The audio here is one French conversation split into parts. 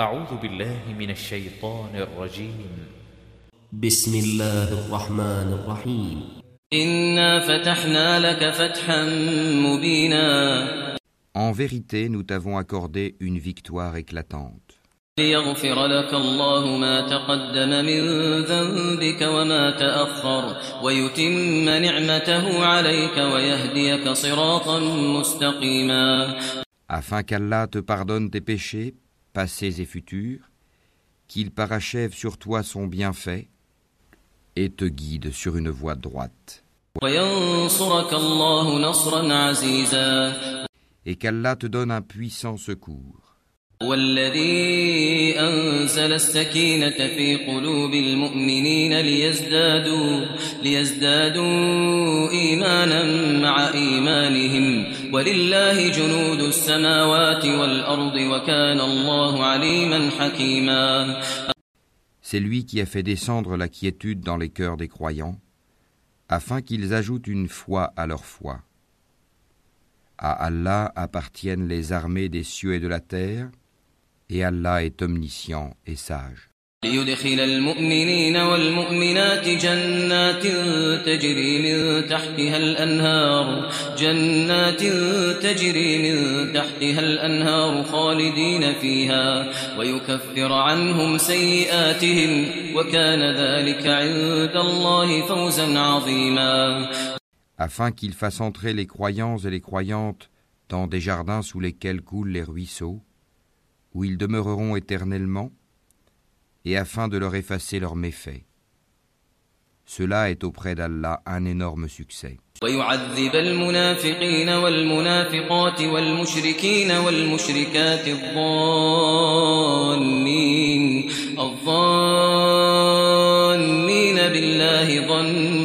أعوذ بالله من الشيطان الرجيم. بسم الله الرحمن الرحيم. إنا فتحنا لك فتحا مبينا. En vérité, nous t'avons accordé une victoire éclatante, ليغفر لك الله ما تقدم من ذنبك وما تأخر ويتم نعمته عليك ويهديك صراطا مستقيما. Afin qu'Allah te pardonne tes péchés, passés et futurs, qu'il parachève sur toi son bienfait et te guide sur une voie droite, وينصرك الله نصرا عزيزا et qu'Allah te donne un puissant secours. والذي أنزل السكينة في قلوب المؤمنين ليزدادوا ليزدادوا إيمانا مع إيمانهم ولله جنود السماوات والأرض وكان الله عليما حكيما C'est lui qui a fait descendre la quiétude dans les cœurs des croyants, afin qu'ils ajoutent une foi à leur foi. À Allah appartiennent les armées des cieux et de la terre, et Allah est omniscient et sage. ليدخل المؤمنين والمؤمنات جنات تجري من تحتها الأنهار جنات تجري من تحتها الأنهار خالدين فيها ويكفر عنهم سيئاتهم وكان ذلك عند الله فوزا عظيما afin qu'il fasse entrer les croyants et les croyantes dans des jardins sous lesquels coulent les ruisseaux, où ils demeureront éternellement, et afin de leur effacer leurs méfaits. Cela est auprès d'Allah un énorme succès. ويعذب المنافقين والمنافقات والمشركين والمشركات الظانين الظانين بالله ظن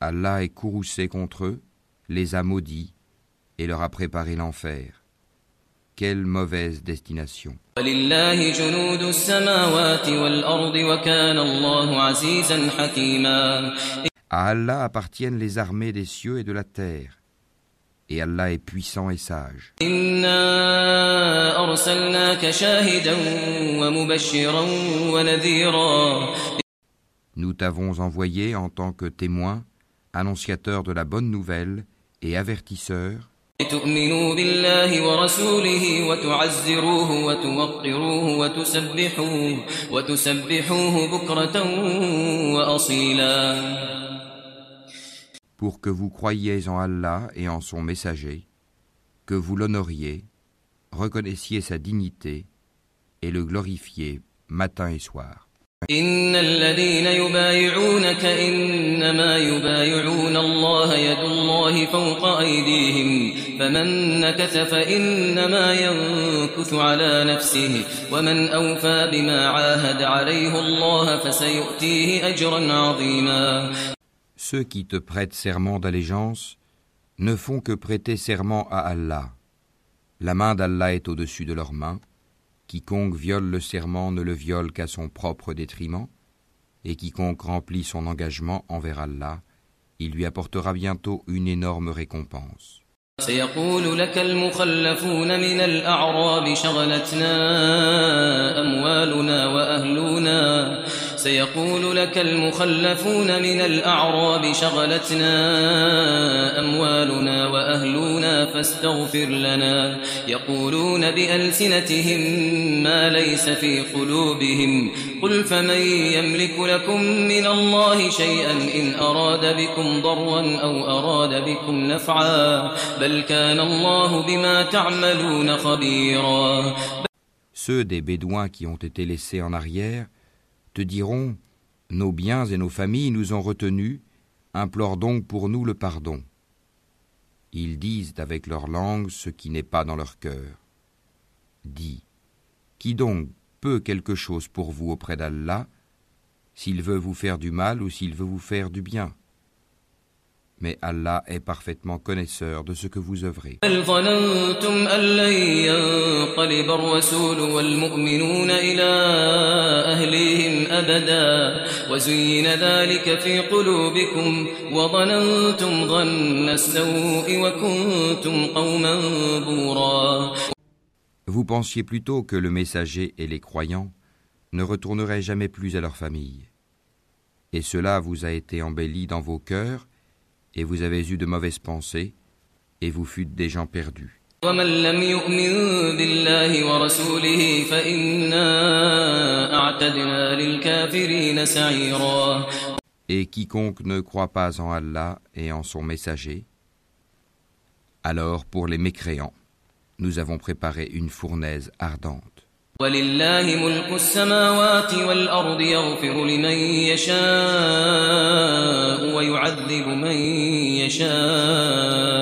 Allah est courroucé contre eux, les a maudits et leur a préparé l'enfer. Quelle mauvaise destination. À Allah appartiennent les armées des cieux et de la terre et Allah est puissant et sage. Nous t'avons envoyé en tant que témoin annonciateur de la bonne nouvelle et avertisseur. Pour que vous croyiez en Allah et en son messager, que vous l'honoriez, reconnaissiez sa dignité et le glorifiez matin et soir. إن الذين يبايعونك إنما يبايعون الله يد الله فوق أيديهم فمن نكث فإنما ينكث على نفسه ومن أوفى بما عاهد عليه الله فسيؤتيه أجرا عظيما Ceux qui te prêtent serment d'allégeance ne font que prêter serment à Allah. La main d'Allah est au-dessus de leurs mains. Quiconque viole le serment ne le viole qu'à son propre détriment, et quiconque remplit son engagement envers Allah, il lui apportera bientôt une énorme récompense. سيقول لك المخلفون من الأعراب شغلتنا أموالنا وأهلنا سيقول لك المخلفون من الأعراب شغلتنا أموالنا وأهلنا فاستغفر لنا. يقولون بألسنتهم ما ليس في قلوبهم. قل فمن يملك لكم من الله شيئا إن أراد بكم ضرا أو أراد بكم نفعا. بل كان الله بما تعملون خبيرا. Ceux des Bédouins qui ont été laissés en arrière te diront Nos biens et nos familles nous ont retenus, implore donc pour nous le pardon. Ils disent avec leur langue ce qui n'est pas dans leur cœur. Dis Qui donc peut quelque chose pour vous auprès d'Allah, s'il veut vous faire du mal ou s'il veut vous faire du bien mais Allah est parfaitement connaisseur de ce que vous œuvrez. بل ظننتم أن لن ينقلب الرسول والمؤمنون إلى أهليهم أبدا وزين ذلك في قلوبكم وظننتم ظن السوء وكنتم قوما بورا Vous pensiez plutôt que le messager et les croyants ne retourneraient jamais plus à leur famille. Et cela vous a été embelli dans vos cœurs, et vous avez eu de mauvaises pensées, et vous fûtes des gens perdus. ومن لم يؤمن بالله ورسوله فإنا أعتدنا للكافرين سعيرا Et quiconque ne croit pas en Allah et en son messager, alors pour les mécréants, nous avons préparé une fournaise ardente. ولله ملك السماوات والأرض يغفر لمن يشاء ويعذب من يشاء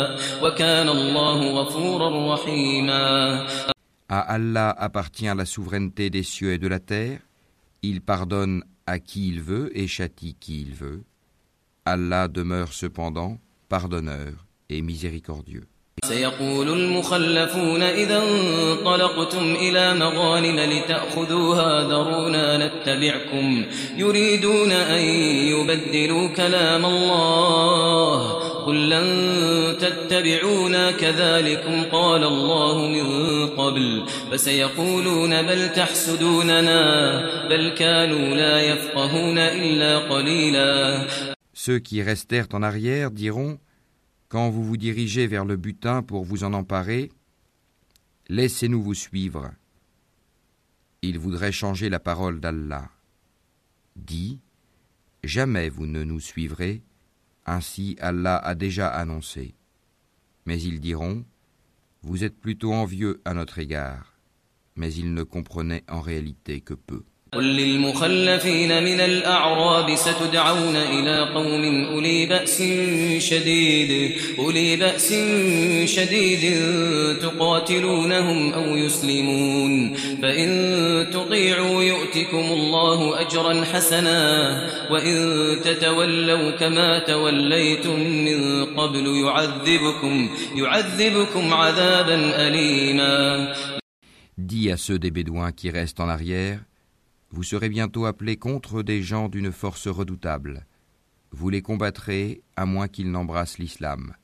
وكان الله غفورا رحيما À Allah appartient la souveraineté des cieux et de la terre. Il pardonne à qui il veut et châtie qui il veut. Allah demeure cependant pardonneur et miséricordieux. سيقول المخلفون إذا انطلقتم إلى مغانم لتأخذوها ذرونا نتبعكم يريدون أن يبدلوا كلام الله قل لن تتبعونا كذلكم قال الله من قبل فسيقولون بل تحسدوننا بل كانوا لا يفقهون إلا قليلا Ceux qui restèrent en arrière diront Quand vous vous dirigez vers le butin pour vous en emparer, laissez-nous vous suivre. Ils voudraient changer la parole d'Allah. Dis, jamais vous ne nous suivrez, ainsi Allah a déjà annoncé. Mais ils diront, vous êtes plutôt envieux à notre égard. Mais ils ne comprenaient en réalité que peu. قل للمخلفين من الأعراب ستدعون إلى قوم أولي بأس شديد أولي بأس شديد تقاتلونهم أو يسلمون فإن تطيعوا يؤتكم الله أجرا حسنا وإن تتولوا كما توليتم من قبل يعذبكم يعذبكم عذابا أليما Dis à ceux des Bédouins qui restent en arrière, vous serez bientôt appelés contre des gens d'une force redoutable. Vous les combattrez à moins qu'ils n'embrassent l'islam.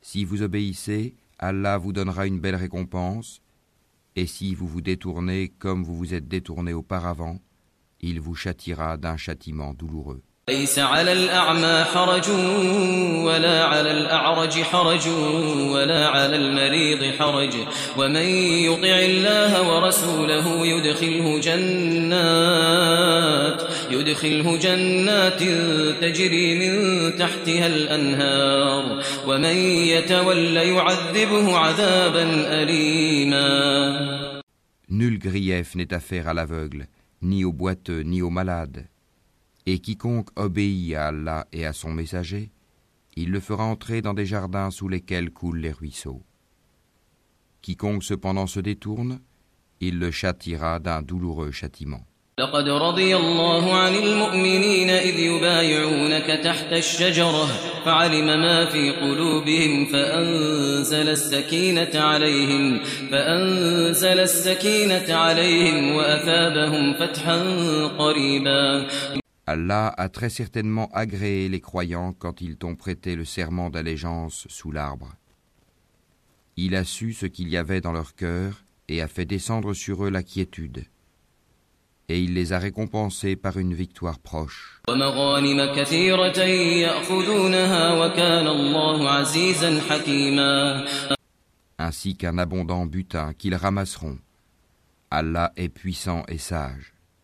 Si vous obéissez, Allah vous donnera une belle récompense, et si vous vous détournez comme vous vous êtes détourné auparavant, il vous châtira d'un châtiment douloureux. ليس على الأعمى حرج ولا على الأعرج حرج ولا على المريض حرج. ومن يطع الله ورسوله يدخله جنات يدخله جنات تجري من تحتها الأنهار. ومن يتولى يعذبه عذابا أليما. Nul grief n'est à faire à l'aveugle, ni au boiteux, ni au malade. Et quiconque obéit à Allah et à son messager, il le fera entrer dans des jardins sous lesquels coulent les ruisseaux. Quiconque cependant se détourne, il le châtira d'un douloureux châtiment. لقد رضي الله عن المؤمنين إذ يبايعونك تحت الشجرة فعلم ما في قلوبهم فأنزل السكينة عليهم فأنزل السكينة عليهم وأثابهم فتحا قريبا Allah a très certainement agréé les croyants quand ils t'ont prêté le serment d'allégeance sous l'arbre. Il a su ce qu'il y avait dans leur cœur et a fait descendre sur eux la quiétude. Et il les a récompensés par une victoire proche. Ainsi qu'un abondant butin qu'ils ramasseront. Allah est puissant et sage.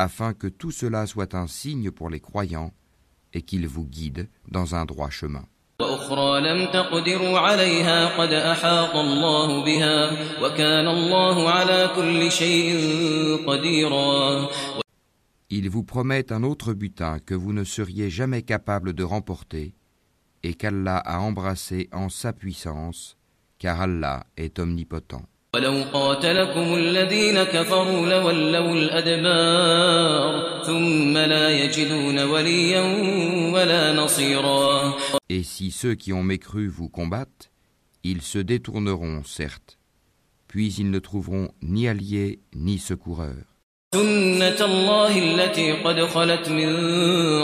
afin que tout cela soit un signe pour les croyants et qu'il vous guide dans un droit chemin. Ils vous promettent un autre butin que vous ne seriez jamais capable de remporter et qu'Allah a embrassé en sa puissance, car Allah est omnipotent. ولو قاتلكم الذين كفروا لولوا الأدبار ثم لا يجدون وليا ولا نصيرا Et si ceux qui ont mécru vous combattent, ils se détourneront, certes, puis ils ne trouveront ni alliés ni secoureurs. سنة الله التي قد خلت من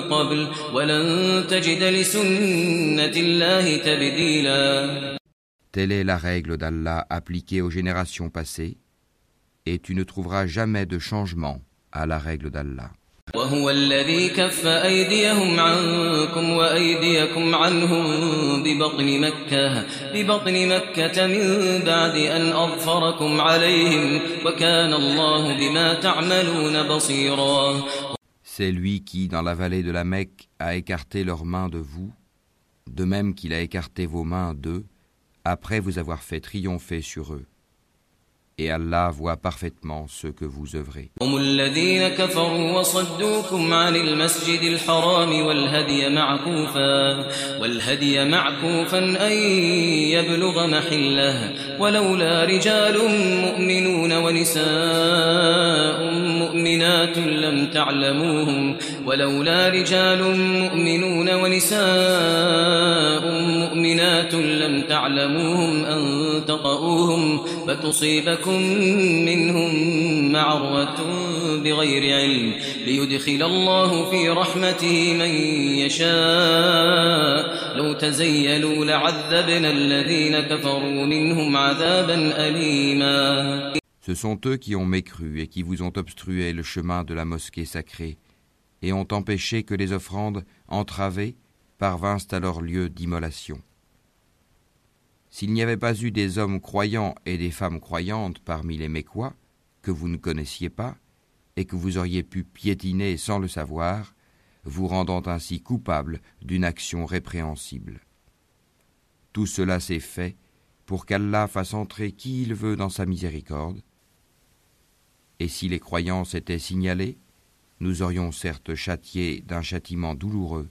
قبل ولن تجد لسنة الله تبديلا Telle est la règle d'Allah appliquée aux générations passées, et tu ne trouveras jamais de changement à la règle d'Allah. وهو الذي كف أيديهم عنكم وأيديكم عنهم ببطن مكة ببطن مكة من بعد أن أظفركم عليهم وكان الله بما تعملون بصيرا C'est lui qui, dans la vallée de la Mecque, a écarté leurs mains de vous, de même qu'il a écarté vos mains d'eux, après vous avoir fait triompher sur eux. Et Allah voit parfaitement ce que vous œuvrez. ولولا رجال مؤمنون ونساء مؤمنات لم تعلموهم أن تطؤوهم فتصيبكم منهم معرة بغير علم ليدخل الله في رحمته من يشاء لو تزيلوا لعذبنا الذين كفروا منهم عذابا أليما Ce sont eux qui ont mécru et qui vous ont obstrué le chemin de la mosquée sacrée et ont empêché que les offrandes entravées parvinssent à leur lieu d'immolation. S'il n'y avait pas eu des hommes croyants et des femmes croyantes parmi les Mécois, que vous ne connaissiez pas, et que vous auriez pu piétiner sans le savoir, vous rendant ainsi coupable d'une action répréhensible. Tout cela s'est fait pour qu'Allah fasse entrer qui il veut dans sa miséricorde, et si les croyants s'étaient signalés, nous aurions certes châtié d'un châtiment douloureux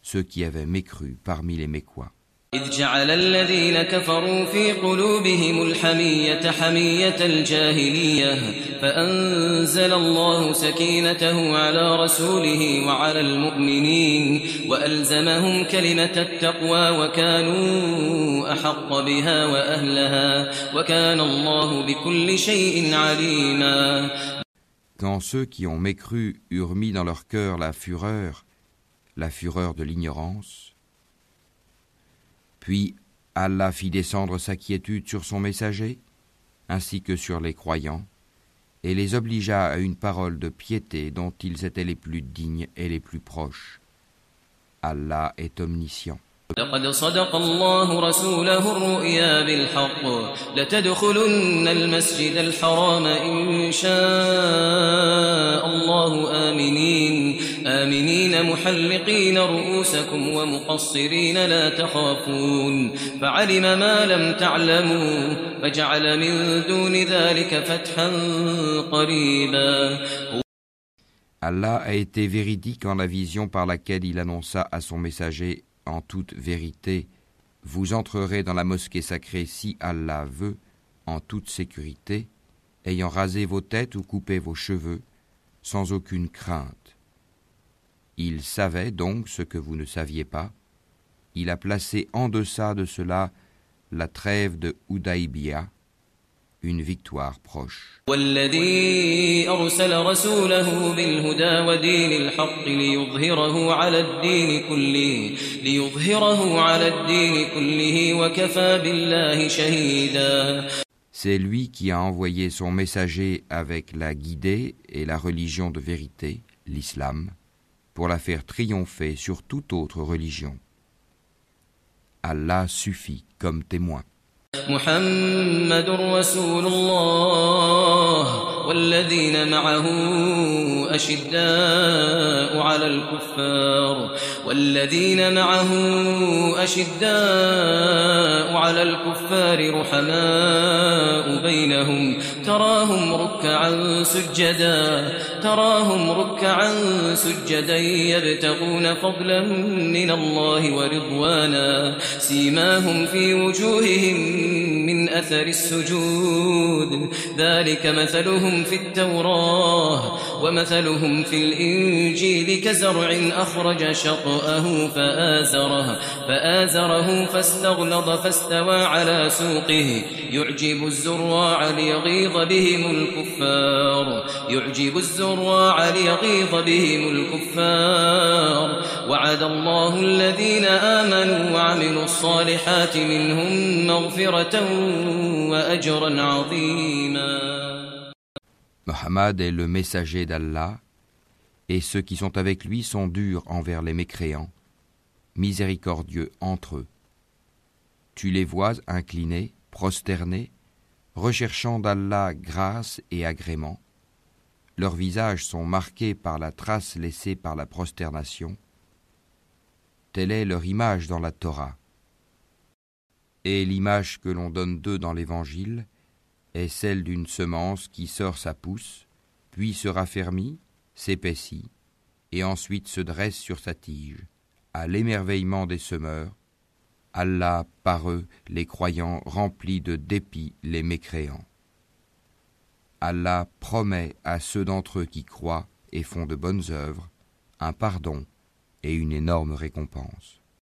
ceux qui avaient mécru parmi les Mécois. إذ جعل الذين كفروا في قلوبهم الحمية حمية الجاهلية فأنزل الله سكينته على رسوله وعلى المؤمنين وألزمهم كلمة التقوى وكانوا أحق بها وأهلها وكان الله بكل شيء عليما. Quand ceux qui ont mécru eurent mis dans leur cœur la fureur, la fureur de l'ignorance, puis Allah fit descendre sa quiétude sur son messager, ainsi que sur les croyants, et les obligea à une parole de piété dont ils étaient les plus dignes et les plus proches. Allah est omniscient. لقد صدق الله رسوله الرؤيا بالحق. لتدخلن المسجد الحرام إن شاء الله. آمنين. آمنين محلقين رؤوسكم ومقصرين لا تخافون. فعلم ما لم تعلموا فجعل من دون ذلك فتحا قريبا. Allah a été véridique en la vision par laquelle il annonça à son messager en toute vérité, vous entrerez dans la mosquée sacrée si Allah veut, en toute sécurité, ayant rasé vos têtes ou coupé vos cheveux, sans aucune crainte. Il savait donc ce que vous ne saviez pas. Il a placé en deçà de cela la trêve de une victoire proche. والذي أرسل رسوله بالهدى ودين الحق ليظهره على الدين كله ليظهره على الدين كله وكفى بالله شهيدا C'est lui qui a envoyé son messager avec la guidée et la religion de vérité, l'islam, pour la faire triompher sur toute autre religion. Allah suffit comme témoin. محمد رسول الله. والذين معه أشداء على الكفار والذين معه أشداء على الكفار رحماء بينهم. تراهم ركعا سجدا تراهم ركعا سجدا يبتغون فضلا من الله ورضوانا. سيماهم في وجوههم من أثر السجود. ذلك مثلهم في التوراة ومثلهم في الإنجيل كزرع أخرج شطأه فآزره فآزره فاستغلظ فاستوى على سوقه. يعجب الزراع ليغيظ بهم الكفار. يعجب الزراع ليغيظ بهم الكفار. وعد الله الذين آمنوا وعملوا الصالحات منهم مغفرة وأجرا عظيما Mohammed est le messager d'Allah, et ceux qui sont avec lui sont durs envers les mécréants, miséricordieux entre eux. Tu les vois inclinés, prosternés, recherchant d'Allah grâce et agrément. Leurs visages sont marqués par la trace laissée par la prosternation. Telle est leur image dans la Torah. Et l'image que l'on donne d'eux dans l'Évangile est celle d'une semence qui sort sa pousse, puis se raffermit, s'épaissit, et ensuite se dresse sur sa tige, à l'émerveillement des semeurs. Allah par eux, les croyants, remplit de dépit les mécréants. Allah promet à ceux d'entre eux qui croient et font de bonnes œuvres un pardon et une énorme récompense.